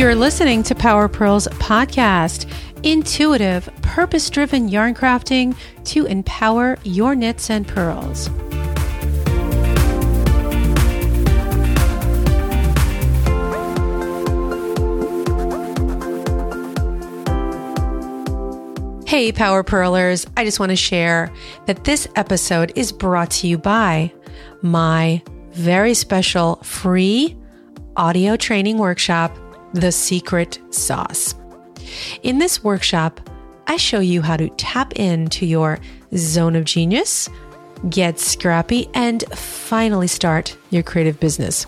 You're listening to Power Purls podcast, intuitive, purpose driven yarn crafting to empower your knits and purls. Hey, Power Purlers. I just want to share that this episode is brought to you by my very special free audio training workshop, The Secret Sauce. In this workshop, I show you how to tap into your zone of genius, get scrappy, and finally start your creative business.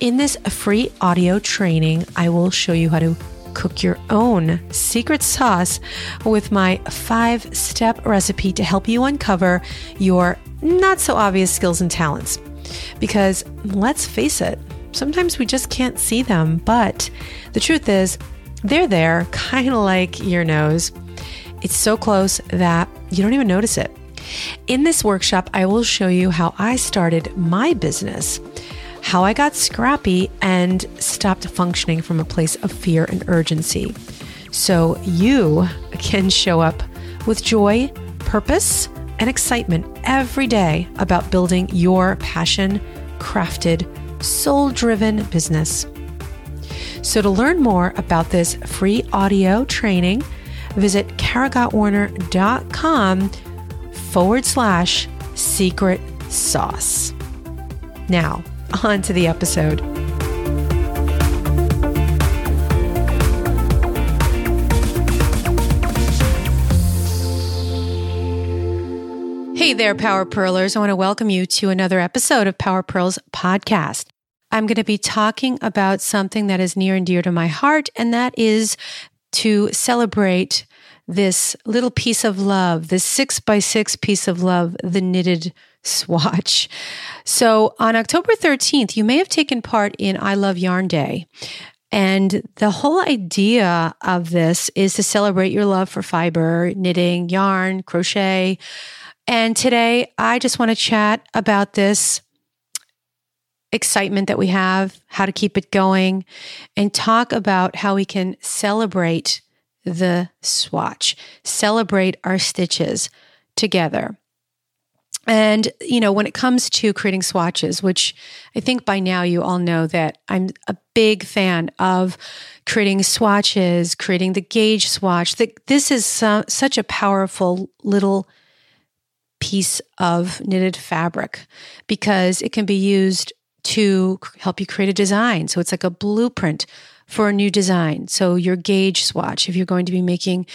In this free audio training, I will show you how to cook your own secret sauce with my five step recipe to help you uncover your not so obvious skills and talents. Because let's face it, sometimes we just can't see them, but the truth is, they're there, kind of like your nose. It's so close that you don't even notice it. In this workshop, I will show you how I started my business how I got scrappy and stopped functioning from a place of fear and urgency. So you can show up with joy, purpose, and excitement every day about building your passion crafted, soul driven business. So, to learn more about this free audio training, visit karagottwarner.com forward slash secret sauce. Now, on to the episode. Hey there, Power Purlers. I want to welcome you to another episode of Power Purls podcast. I'm going to be talking about something that is near and dear to my heart, and that is to celebrate this little piece of love, this six by six piece of love, the knitted swatch. So on October 13th, you may have taken part in I Love Yarn Day. And the whole idea of this is to celebrate your love for fiber, knitting, yarn, crochet. And today, I just want to chat about this excitement that we have, how to keep it going, and talk about how we can celebrate the swatch, celebrate our stitches together. And, you know, when it comes to creating swatches, which I think by now you all know that I'm a big fan of creating swatches, creating the gauge swatch, that this is such a powerful little piece of knitted fabric because it can be used to help you create a design. So it's like a blueprint for a new design. So your gauge swatch, if you're going to be making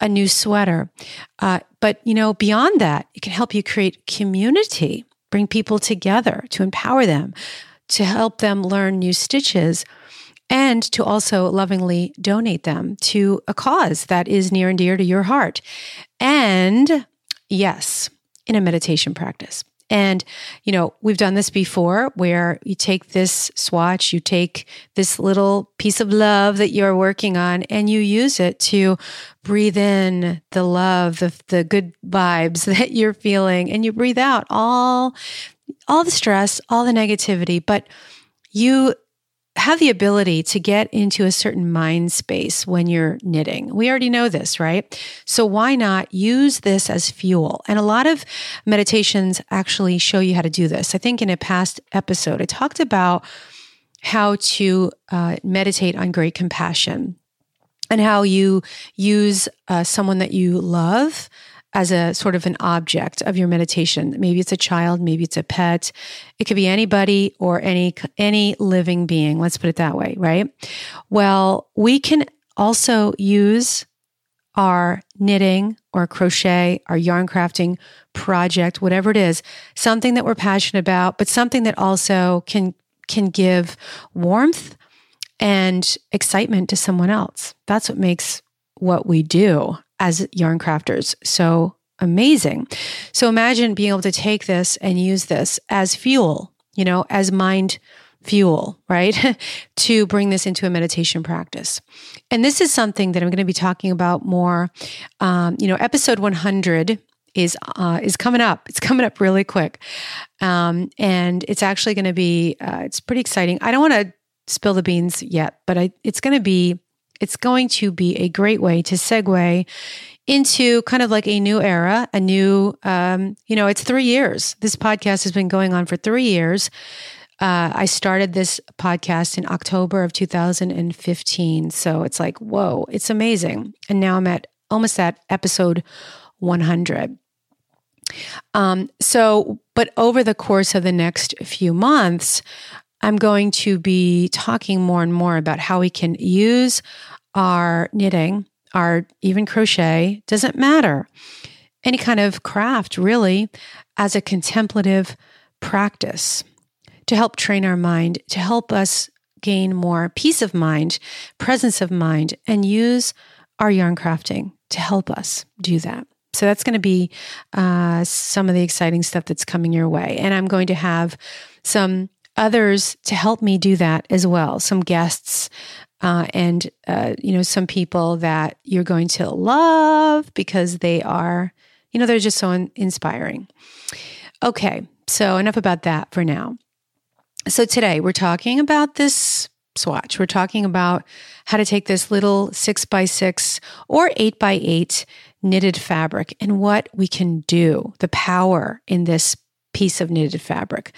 a new sweater. Uh, but, you know, beyond that, it can help you create community, bring people together to empower them, to help them learn new stitches and to also lovingly donate them to a cause that is near and dear to your heart. And yes, in a meditation practice. And, you know, we've done this before where you take this swatch, you take this little piece of love that you're working on, and you use it to breathe in the love, the, the good vibes that you're feeling, and you breathe out all, all the stress, all the negativity. But you have the ability to get into a certain mind space when you're knitting. We already know this, right? So why not use this as fuel? And a lot of meditations actually show you how to do this. I think in a past episode, I talked about how to uh, meditate on great compassion and how you use uh, someone that you love as a sort of an object of your meditation. Maybe it's a child, maybe it's a pet. It could be anybody or any any living being. Let's put it that way, right? Well, we can also use our knitting or crochet, our yarn crafting project, whatever it is, something that we're passionate about, but something that also can can give warmth and excitement to someone else. That's what makes what we do as yarn crafters so amazing. So imagine being able to take this and use this as fuel, you know, as mind fuel, right? to bring this into a meditation practice. And this is something that I'm going to be talking about more. Um, you know, episode 100 is uh, is coming up. It's coming up really quick, um, and it's actually going to be uh, it's pretty exciting. I don't want to spill the beans yet, but I, it's going to be it's going to be a great way to segue into kind of like a new era, a new, um, you know, it's three years. This podcast has been going on for three years. Uh, I started this podcast in October of 2015. So it's like, whoa, it's amazing. And now I'm at almost at episode 100. Um, so, but over the course of the next few months, I'm going to be talking more and more about how we can use our knitting, our even crochet, doesn't matter, any kind of craft really, as a contemplative practice to help train our mind, to help us gain more peace of mind, presence of mind, and use our yarn crafting to help us do that. So that's going to be uh, some of the exciting stuff that's coming your way. And I'm going to have some others to help me do that as well. Some guests uh, and uh, you know some people that you're going to love because they are you know they're just so in- inspiring. Okay, so enough about that for now. So today we're talking about this swatch. We're talking about how to take this little six by six or eight by eight knitted fabric and what we can do, the power in this piece of knitted fabric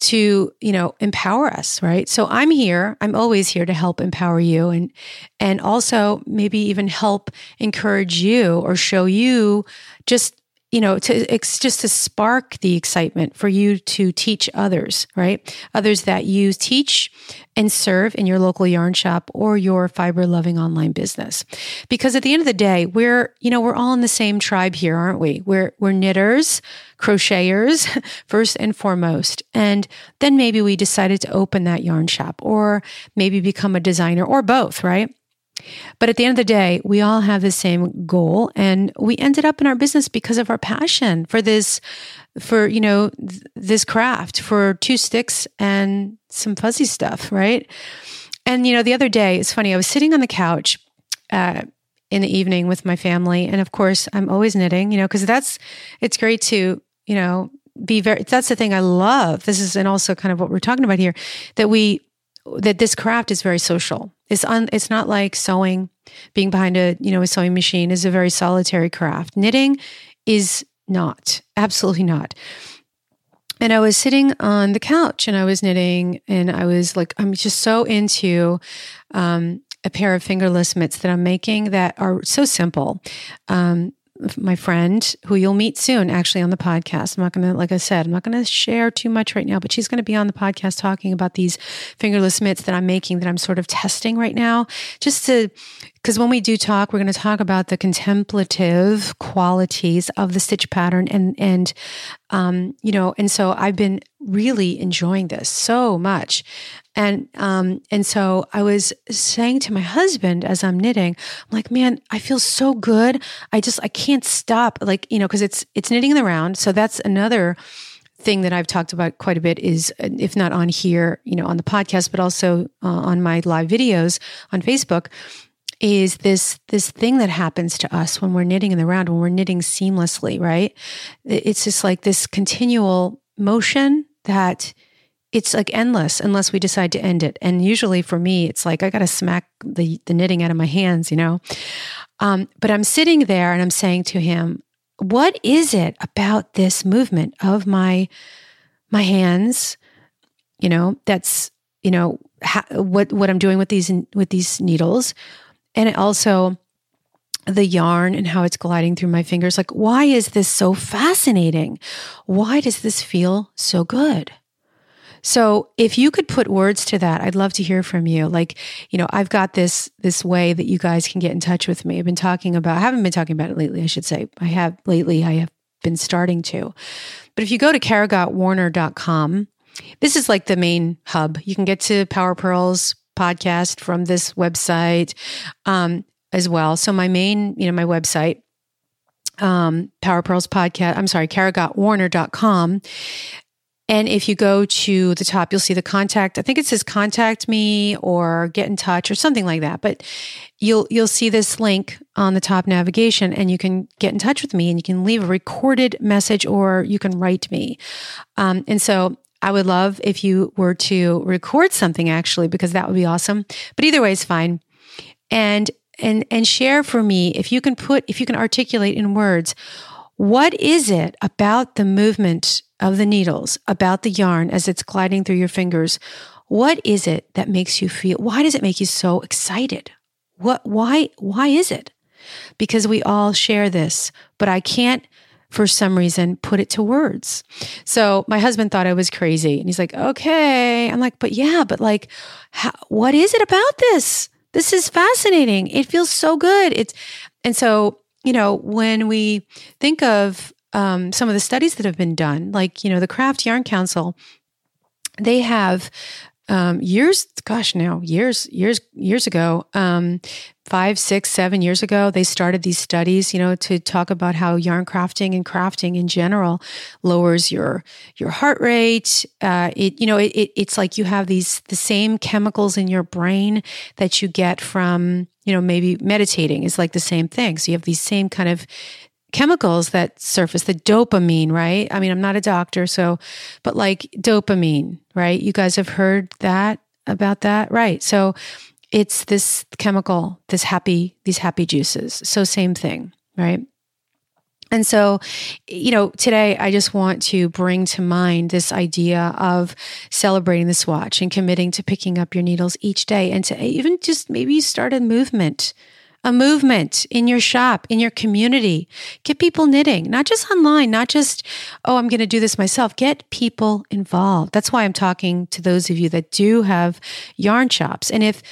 to you know empower us right? So i'm here i'm always here to help empower you and and also maybe even help encourage you or show you just you know, to it's just to spark the excitement for you to teach others, right? Others that you teach and serve in your local yarn shop or your fiber loving online business. Because at the end of the day, we're, you know, we're all in the same tribe here, aren't we? We're we're knitters, crocheters first and foremost. And then maybe we decided to open that yarn shop or maybe become a designer or both, right? But at the end of the day, we all have the same goal and we ended up in our business because of our passion for this for, you know, th- this craft, for two sticks and some fuzzy stuff, right? And you know, the other day, it's funny, I was sitting on the couch uh, in the evening with my family and of course, I'm always knitting, you know, because that's it's great to, you know, be very that's the thing I love. This is and also kind of what we're talking about here that we that this craft is very social. It's on. It's not like sewing. Being behind a you know a sewing machine is a very solitary craft. Knitting is not. Absolutely not. And I was sitting on the couch and I was knitting, and I was like, I'm just so into um, a pair of fingerless mitts that I'm making that are so simple. Um, my friend who you'll meet soon actually on the podcast. I'm not going to, like I said, I'm not going to share too much right now, but she's going to be on the podcast talking about these fingerless mitts that I'm making that I'm sort of testing right now just to, because when we do talk, we're going to talk about the contemplative qualities of the stitch pattern and, and, um, you know, and so I've been really enjoying this so much. And um, and so I was saying to my husband as I'm knitting, I'm like, man, I feel so good. I just I can't stop. Like you know, because it's it's knitting in the round. So that's another thing that I've talked about quite a bit is if not on here, you know, on the podcast, but also uh, on my live videos on Facebook is this this thing that happens to us when we're knitting in the round when we're knitting seamlessly right it's just like this continual motion that it's like endless unless we decide to end it. And usually for me, it's like I got to smack the, the knitting out of my hands, you know? Um, but I'm sitting there and I'm saying to him, what is it about this movement of my my hands you know that's you know ha- what what i'm doing with these with these needles and also the yarn and how it's gliding through my fingers like why is this so fascinating why does this feel so good so if you could put words to that, I'd love to hear from you. Like, you know, I've got this this way that you guys can get in touch with me. I've been talking about I haven't been talking about it lately, I should say. I have lately I have been starting to. But if you go to karagottwarner.com, this is like the main hub. You can get to Power Purls podcast from this website um, as well. So my main, you know, my website, um, Power Purls podcast, I'm sorry, karagottwarner.com and if you go to the top, you'll see the contact. I think it says contact me or get in touch or something like that. But you'll you'll see this link on the top navigation and you can get in touch with me and you can leave a recorded message or you can write me. Um, and so I would love if you were to record something actually, because that would be awesome. But either way is fine. And and and share for me if you can put if you can articulate in words what is it about the movement of the needles, about the yarn as it's gliding through your fingers? What is it that makes you feel why does it make you so excited? What why why is it? Because we all share this, but I can't for some reason put it to words. So my husband thought I was crazy and he's like, "Okay." I'm like, "But yeah, but like how, what is it about this? This is fascinating. It feels so good." It's and so, you know, when we think of um, some of the studies that have been done, like, you know, the Craft Yarn Council, they have um, years, gosh, now years, years, years ago, um, five, six, seven years ago, they started these studies, you know, to talk about how yarn crafting and crafting in general lowers your your heart rate. Uh, it, you know, it, it, it's like you have these the same chemicals in your brain that you get from, you know, maybe meditating is like the same thing. So you have these same kind of chemicals that surface the dopamine, right? I mean, I'm not a doctor, so, but like dopamine, right? You guys have heard that about that, right? So it's this chemical, this happy, these happy juices. So same thing, right? And so, you know, today I just want to bring to mind this idea of celebrating the swatch and committing to picking up your needles each day and to even just maybe start a movement a movement in your shop, in your community. Get people knitting, not just online, not just, oh, I'm going to do this myself. Get people involved. That's why I'm talking to those of you that do have yarn shops. And if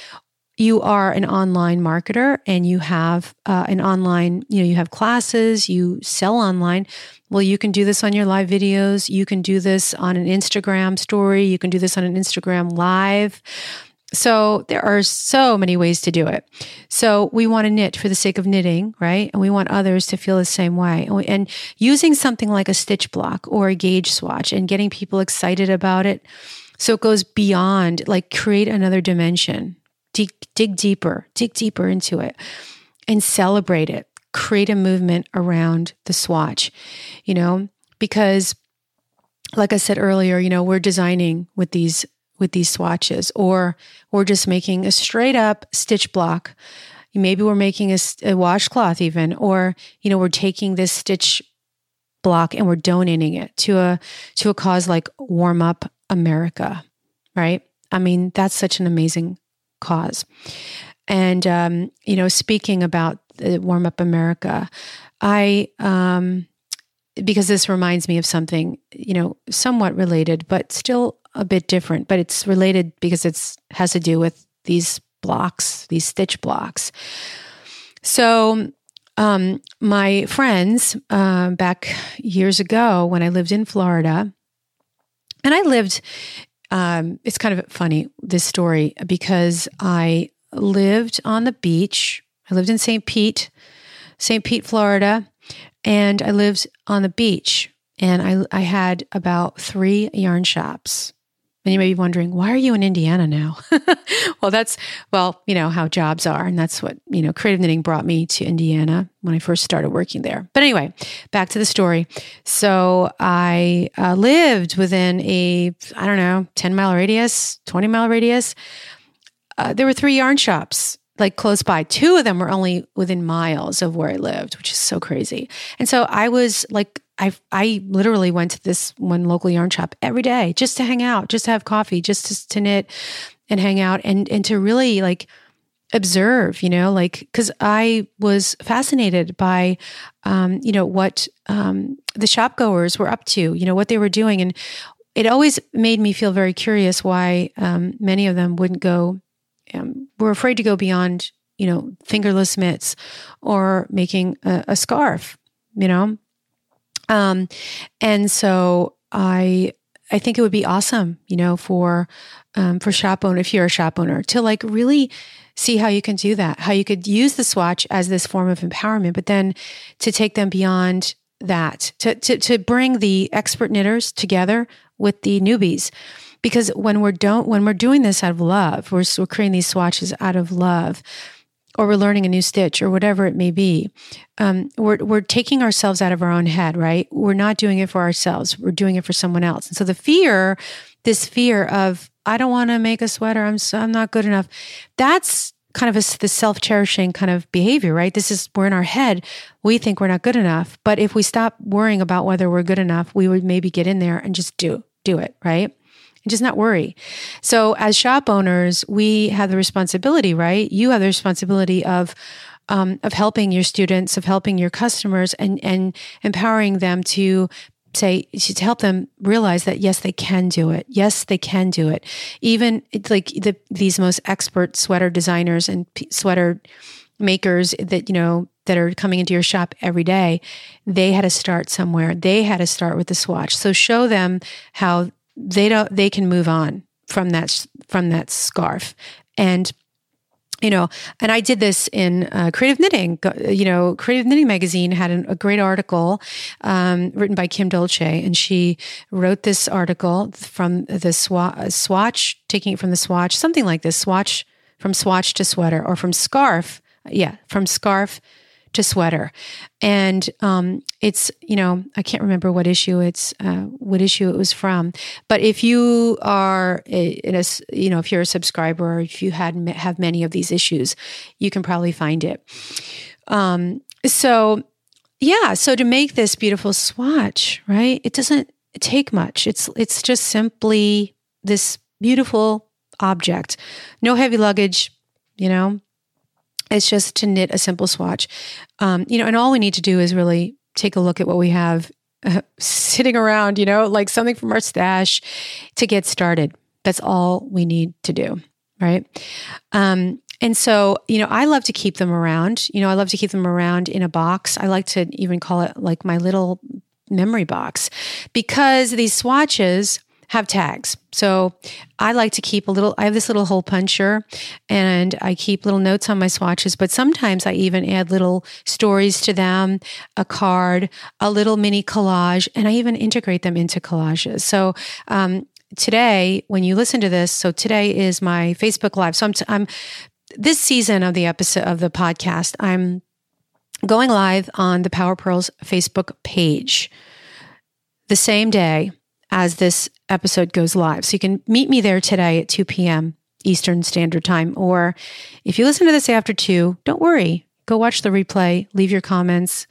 you are an online marketer and you have uh, an online, you know, you have classes, you sell online. Well, you can do this on your live videos. You can do this on an Instagram story. You can do this on an Instagram live. So there are so many ways to do it. So we want to knit for the sake of knitting, right? And we want others to feel the same way. And using something like a stitch block or a gauge swatch and getting people excited about it. So it goes beyond, like create another dimension, dig, dig deeper, dig deeper into it and celebrate it. Create a movement around the swatch, you know, because like I said earlier, you know, we're designing with these with these swatches, or we're just making a straight up stitch block. Maybe we're making a, a washcloth, even, or you know, we're taking this stitch block and we're donating it to a to a cause like Warm Up America, right? I mean, that's such an amazing cause. And um, you know, speaking about Warm Up America, I um, because this reminds me of something you know somewhat related, but still a bit different, but it's related because it's has to do with these blocks, these stitch blocks. So, um, my friends uh, back years ago when I lived in Florida, and I lived. Um, it's kind of funny this story because I lived on the beach. I lived in St. Pete, St. Pete, Florida, and I lived on the beach. And I, I had about three yarn shops and you may be wondering, why are you in Indiana now? well, that's, well, you know, how jobs are. And that's what, you know, creative knitting brought me to Indiana when I first started working there. But anyway, back to the story. So I uh, lived within a, I don't know, 10 mile radius, 20 mile radius. Uh, there were three yarn shops like close by. Two of them were only within miles of where I lived, which is so crazy. And so I was like I I literally went to this one local yarn shop every day just to hang out, just to have coffee, just to, to knit and hang out and and to really like observe, you know, like because I was fascinated by, um, you know, what um, the shop goers were up to, you know, what they were doing, and it always made me feel very curious why um, many of them wouldn't go, um, were afraid to go beyond, you know, fingerless mitts or making a, a scarf, you know, um, and so I I think it would be awesome, you know, for um, for shop owner if you're a shop owner to like really see how you can do that, how you could use the swatch as this form of empowerment, but then to take them beyond that, to to to bring the expert knitters together with the newbies. Because when we're don't when we're doing this out of love, we're, we're creating these swatches out of love or we're learning a new stitch or whatever it may be, um, we're, we're taking ourselves out of our own head, right? We're not doing it for ourselves. We're doing it for someone else. And so the fear, this fear of, I don't want to make a sweater. I'm, so, I'm not good enough. That's kind of a, the self cherishing kind of behavior, right? This is, we're in our head. We think we're not good enough. But if we stop worrying about whether we're good enough, we would maybe get in there and just do, do it, right? And just not worry. So, as shop owners, we have the responsibility, right? You have the responsibility of um, of helping your students, of helping your customers, and and empowering them to say to help them realize that yes they can do it yes they can do it even like the, these most expert sweater designers and sweater makers that you know that are coming into your shop every day they had to start somewhere they had to start with the swatch so show them how they don't they can move on from that from that scarf. And you know and i did this in uh, creative knitting. You know creative knitting magazine had an, a great article um, written by kim dolce and she wrote this article from the swatch, swatch taking it from the swatch something like this swatch from swatch to sweater or from scarf yeah from scarf to sweater. And um, it's, you know, I can't remember what issue it's, uh, what issue it was from. But if you are in a, you know, if you're a subscriber or if you had have many of these issues, you can probably find it. Um, so yeah, so to make this beautiful swatch, right? It doesn't take much. It's it's just simply this beautiful object. No heavy luggage, you know, it's just to knit a simple swatch. Um, you know, and all we need to do is really take a look at what we have uh, sitting around, you know, like something from our stash to get started. That's all we need to do. Right. Um, and so, you know, I love to keep them around. You know, I love to keep them around in a box. I like to even call it like my little memory box because these swatches have tags. So I like to keep a little, I have this little hole puncher and I keep little notes on my swatches, but sometimes I even add little stories to them, a card, a little mini collage, and I even integrate them into collages. So, um, today, when you listen to this, so today is my Facebook Live. So I'm, t- I'm this season of the episode of the podcast, I'm going live on the Power Purls Facebook page the same day as this episode goes live. So you can meet me there today at 2 p.m. Eastern Standard Time. Or if you listen to this after 2, don't worry. Go watch the replay, leave your comments,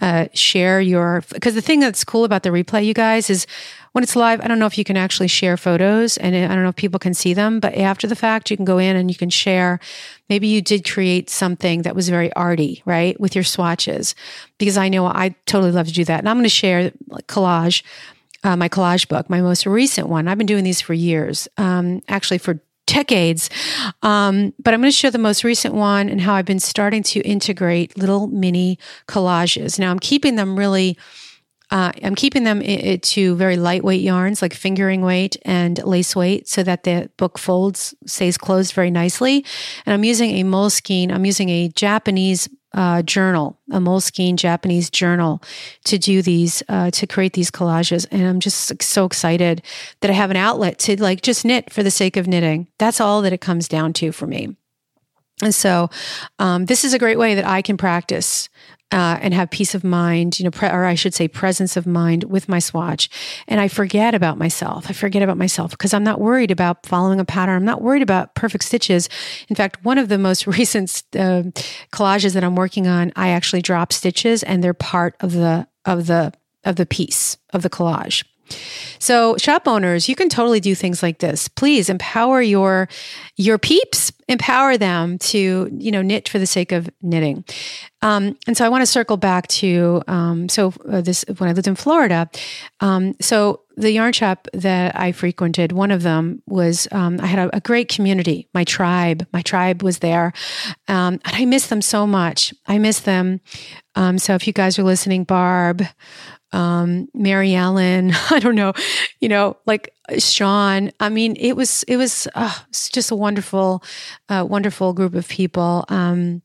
uh, share your. Because the thing that's cool about the replay, you guys, is when it's live, I don't know if you can actually share photos and I don't know if people can see them, but after the fact, you can go in and you can share. Maybe you did create something that was very arty, right, with your swatches, because I know I totally love to do that. And I'm going to share collage uh, my collage book, my most recent one. I've been doing these for years, um, actually for decades. Um, but I'm going to show the most recent one and how I've been starting to integrate little mini collages. Now I'm keeping them really. Uh, I'm keeping them to very lightweight yarns, like fingering weight and lace weight, so that the book folds, stays closed very nicely. And I'm using a Moleskine. I'm using a Japanese uh, journal, a Moleskine Japanese journal, to do these, uh, to create these collages. And I'm just so excited that I have an outlet to like just knit for the sake of knitting. That's all that it comes down to for me. And so, um, this is a great way that I can practice uh, and have peace of mind, you know, pre- or I should say, presence of mind with my swatch. And I forget about myself. I forget about myself because I'm not worried about following a pattern. I'm not worried about perfect stitches. In fact, one of the most recent uh, collages that I'm working on, I actually drop stitches, and they're part of the of the of the piece of the collage. So, shop owners, you can totally do things like this. Please empower your your peeps, empower them to you know knit for the sake of knitting. Um, and so, I want to circle back to um, so uh, this when I lived in Florida. Um, so the yarn shop that I frequented, one of them was um, I had a, a, great community. My tribe, my tribe was there, um, and I miss them so much. I miss them. Um, so if you guys are listening, Barb, um, Mary Ellen, I don't know, you know, like Sean. I mean, it was it was, uh, just a wonderful, uh, wonderful group of people um,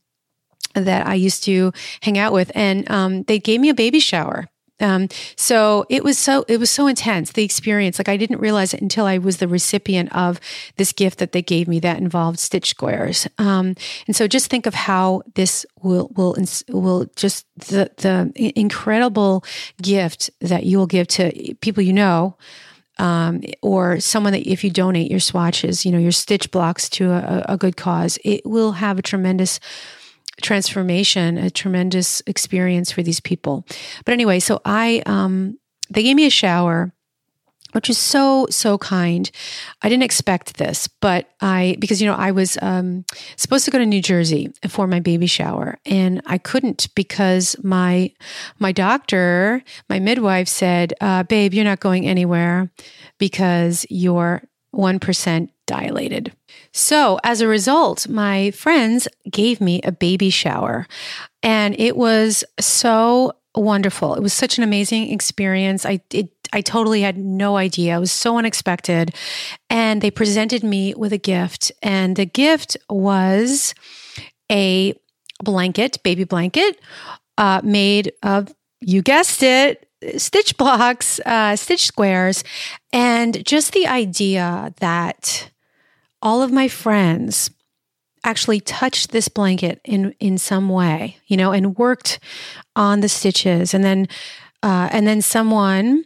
that I used to hang out with, and um, they gave me a baby shower. Um, so it was so it was so intense the experience. Like I didn't realize it until I was the recipient of this gift that they gave me that involved stitch squares. Um, and so just think of how this will will will just the the incredible gift that you will give to people you know um, or someone that if you donate your swatches, you know, your stitch blocks to a, a good cause, it will have a tremendous transformation, a tremendous experience for these people. But anyway, so I, um, they gave me a shower which is so so kind. I didn't expect this, but I because you know I was um, supposed to go to New Jersey for my baby shower, and I couldn't because my my doctor, my midwife said, uh, "Babe, you're not going anywhere because you're one percent dilated." So as a result, my friends gave me a baby shower, and it was so wonderful. It was such an amazing experience. I it I totally had no idea. It was so unexpected. And they presented me with a gift. And the gift was a blanket, baby blanket, uh, made of, you guessed it, stitch blocks, uh, stitch squares. And just the idea that all of my friends actually touched this blanket in in some way, you know, and worked on the stitches, and then uh, and then someone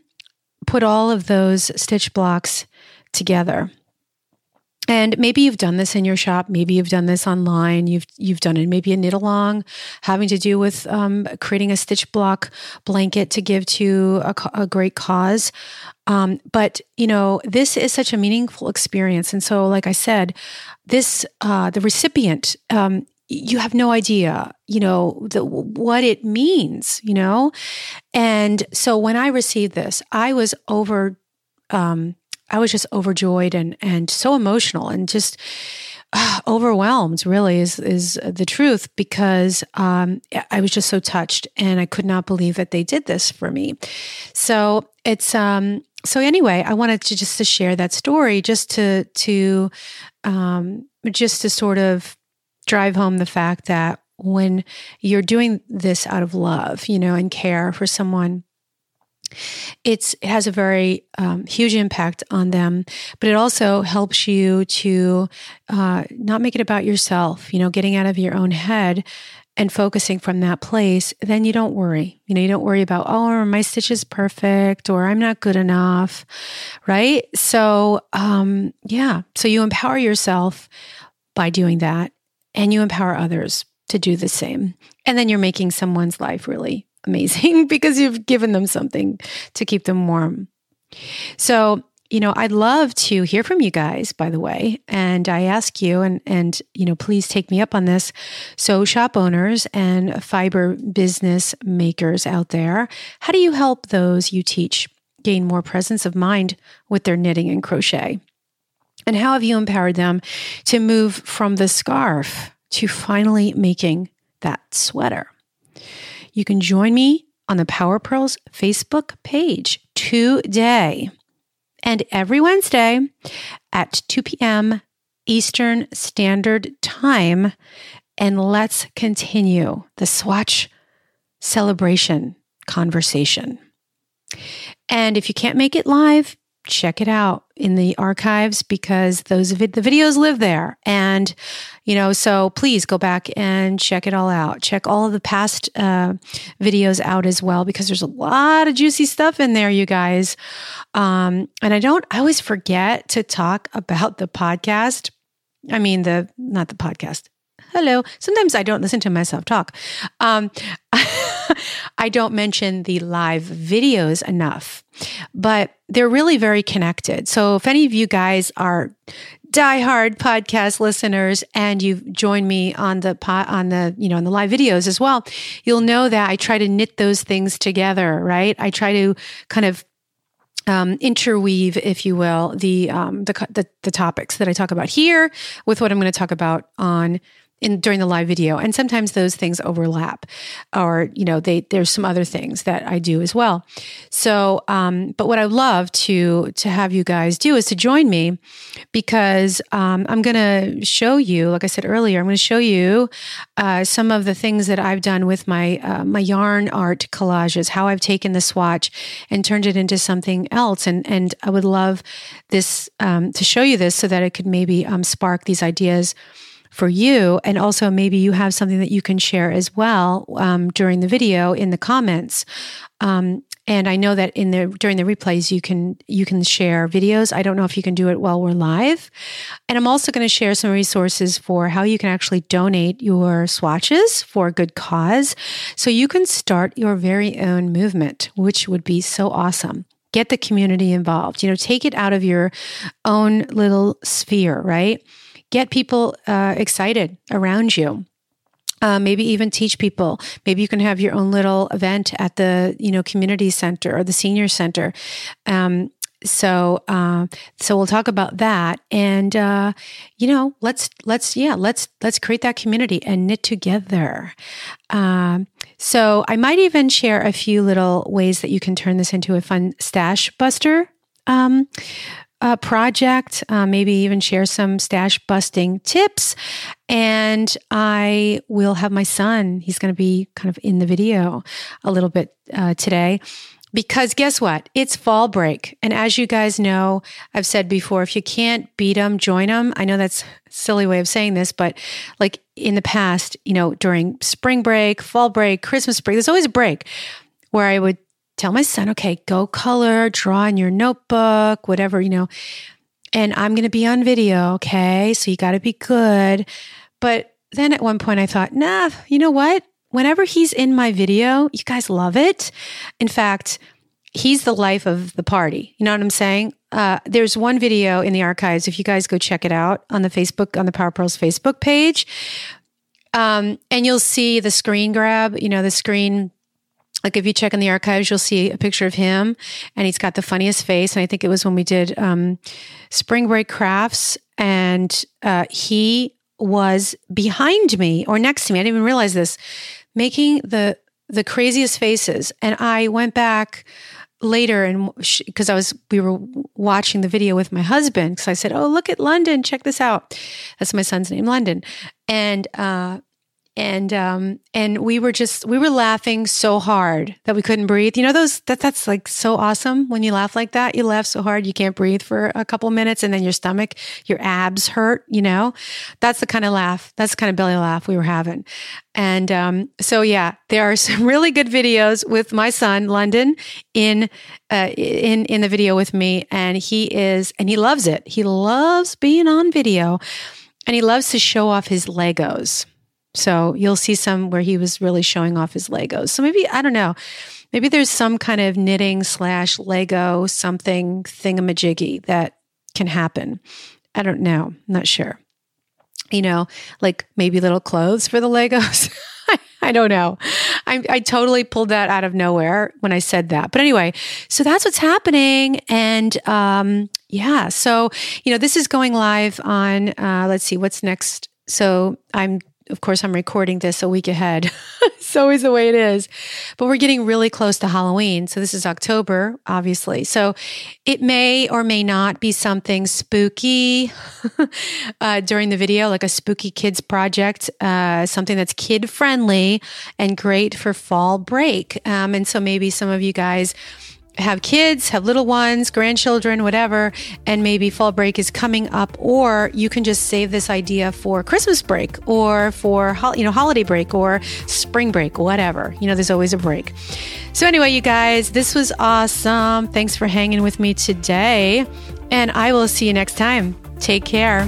put all of those stitch blocks together. And maybe you've done this in your shop. Maybe you've done this online. You've you've done it. Maybe a knit along, having to do with um, creating a stitch block blanket to give to a, a great cause. Um, but you know, this is such a meaningful experience. And so, like I said, this uh, the recipient um, you have no idea, you know, the, what it means, you know? And so when I received this, I was over, um, I was just overjoyed and, and so emotional and just overwhelmed really is, is the truth because, um, I was just so touched and I could not believe that they did this for me. So it's, um, so anyway, I wanted to just to share that story just to, to, um, just to sort of drive home the fact that when you're doing this out of love, you know, and care for someone, it's it has a very um, huge impact on them, but it also helps you to uh, not make it about yourself. You know, getting out of your own head and focusing from that place. Then you don't worry. You know, you don't worry about oh, my stitch is perfect or I'm not good enough, right? So, um, yeah. So you empower yourself by doing that and you empower others to do the same. And then you're making someone's life really amazing because you've given them something to keep them warm. So, you know, I'd love to hear from you guys, by the way. And I ask you, and, and, you know, please take me up on this. So, shop owners and fiber business makers out there, how do you help those you teach gain more presence of mind with their knitting and crochet? And how have you empowered them to move from the scarf to finally making that sweater? You can join me on the Power Purls Facebook page today and every Wednesday at 2 p.m. Eastern Standard Time. And let's continue the swatch celebration conversation. And if you can't make it live, check it out in the archives because those the videos live there. And you know so please go back and check it all out. Check all of the past uh, videos out as well because there's a lot of juicy stuff in there you guys. Um, and i don't i always forget to talk about the podcast. I mean the not the podcast. Hello. Sometimes i don't listen to myself talk. Um, I don't mention the live videos enough, but they're really very connected. So if any of you guys are diehard podcast listeners and you've joined me on the pot on the you know on the live videos as well, you'll know that I try to knit those things together, right? I try to kind of um, interweave, if you will, the, um, the, the the topics that I talk about here with what I'm going to talk about on in during the live video. And sometimes those things overlap or you know they there's some other things that i do as well. So um, but what i love to to have you guys do is to join me because um, i'm going to show you like i said earlier i'm going to show you uh, some of the things that i've done with my uh, my yarn art collages how i've taken the swatch and turned it into something else. And and i would love this um, to show you this so that it could maybe um, spark these ideas for you. And also, maybe you have something that you can share as well um, during the video in the comments. Um, and I know that in the during the replays you can you can share videos. I don't know if you can do it while we're live. And I'm also going to share some resources for how you can actually donate your swatches for a good cause, so you can start your very own movement, which would be so awesome get the community involved you know take it out of your own little sphere right get people uh, excited around you. Uh, maybe even teach people. Maybe you can have your own little event at the you know community center or the senior center. Um, so uh, so we'll talk about that, and uh, you know let's let's yeah let's let's create that community and knit together. Um, so I might even share a few little ways that you can turn this into a fun stash buster. Um, uh, project, uh, maybe even share some stash busting tips. And I will have my son, he's going to be kind of in the video a little bit uh, today. Because guess what? It's fall break. And as you guys know, I've said before, if you can't beat them, join them. I know that's silly way of saying this, but like in the past, you know, during spring break, fall break, Christmas break, there's always a break where I would tell my son, okay, go color, draw in your notebook, whatever, you know, and I'm going to be on video. Okay. So you got to be good. But then at one point I thought, nah, you know what? Whenever he's in my video, you guys love it. In fact, he's the life of the party. You know what I'm saying? Uh, there's one video in the archives. If you guys go check it out on the Facebook, on the Power Purls Facebook page, um, and you'll see the screen grab, you know, the screen like if you check in the archives, you'll see a picture of him and he's got the funniest face. And I think it was when we did um, spring break crafts and uh, he was behind me or next to me. I didn't even realize this, making the the craziest faces. And I went back later and because I was we were watching the video with my husband because I said, "Oh, look at London, check this out." That's my son's name, London. And uh, and um and we were just we were laughing so hard that we couldn't breathe. You know those that that's like so awesome when you laugh like that. You laugh so hard you can't breathe for a couple minutes and then your stomach your abs hurt you know? That's the kind of laugh that's the kind of belly laugh we were having. And um, so yeah there are some really good videos with my son london in uh, in in the video with me. And he is and he loves it. He loves being on video. And he loves to show off his legos so you'll see some where he was really showing off his Legos. So maybe, I don't know, maybe there's some kind of knitting slash Lego something thingamajiggy that can happen. I don't know. I'm not sure. You know, like maybe little clothes for the Legos. I don't know. I, I, totally pulled that out of nowhere when I said that. But anyway, so that's what's happening. And um, yeah, so, you know, this is going live on, uh, let's see, what's next? So I'm of course, I'm recording this a week ahead. it's always the way it is. But we're getting really close to Halloween. So this is October, obviously. So it may or may not be something spooky uh, during the video, like a spooky kids project, uh, something that's kid friendly and great for fall break. Um, and so maybe some of you guys have kids, have little ones, grandchildren, whatever, and maybe fall break is coming up, or you can just save this idea for Christmas break or for you know holiday break or spring break, whatever. You know, there's always a break. So anyway, you guys, this was awesome. Thanks for hanging with me today, and I will see you next time. Take care.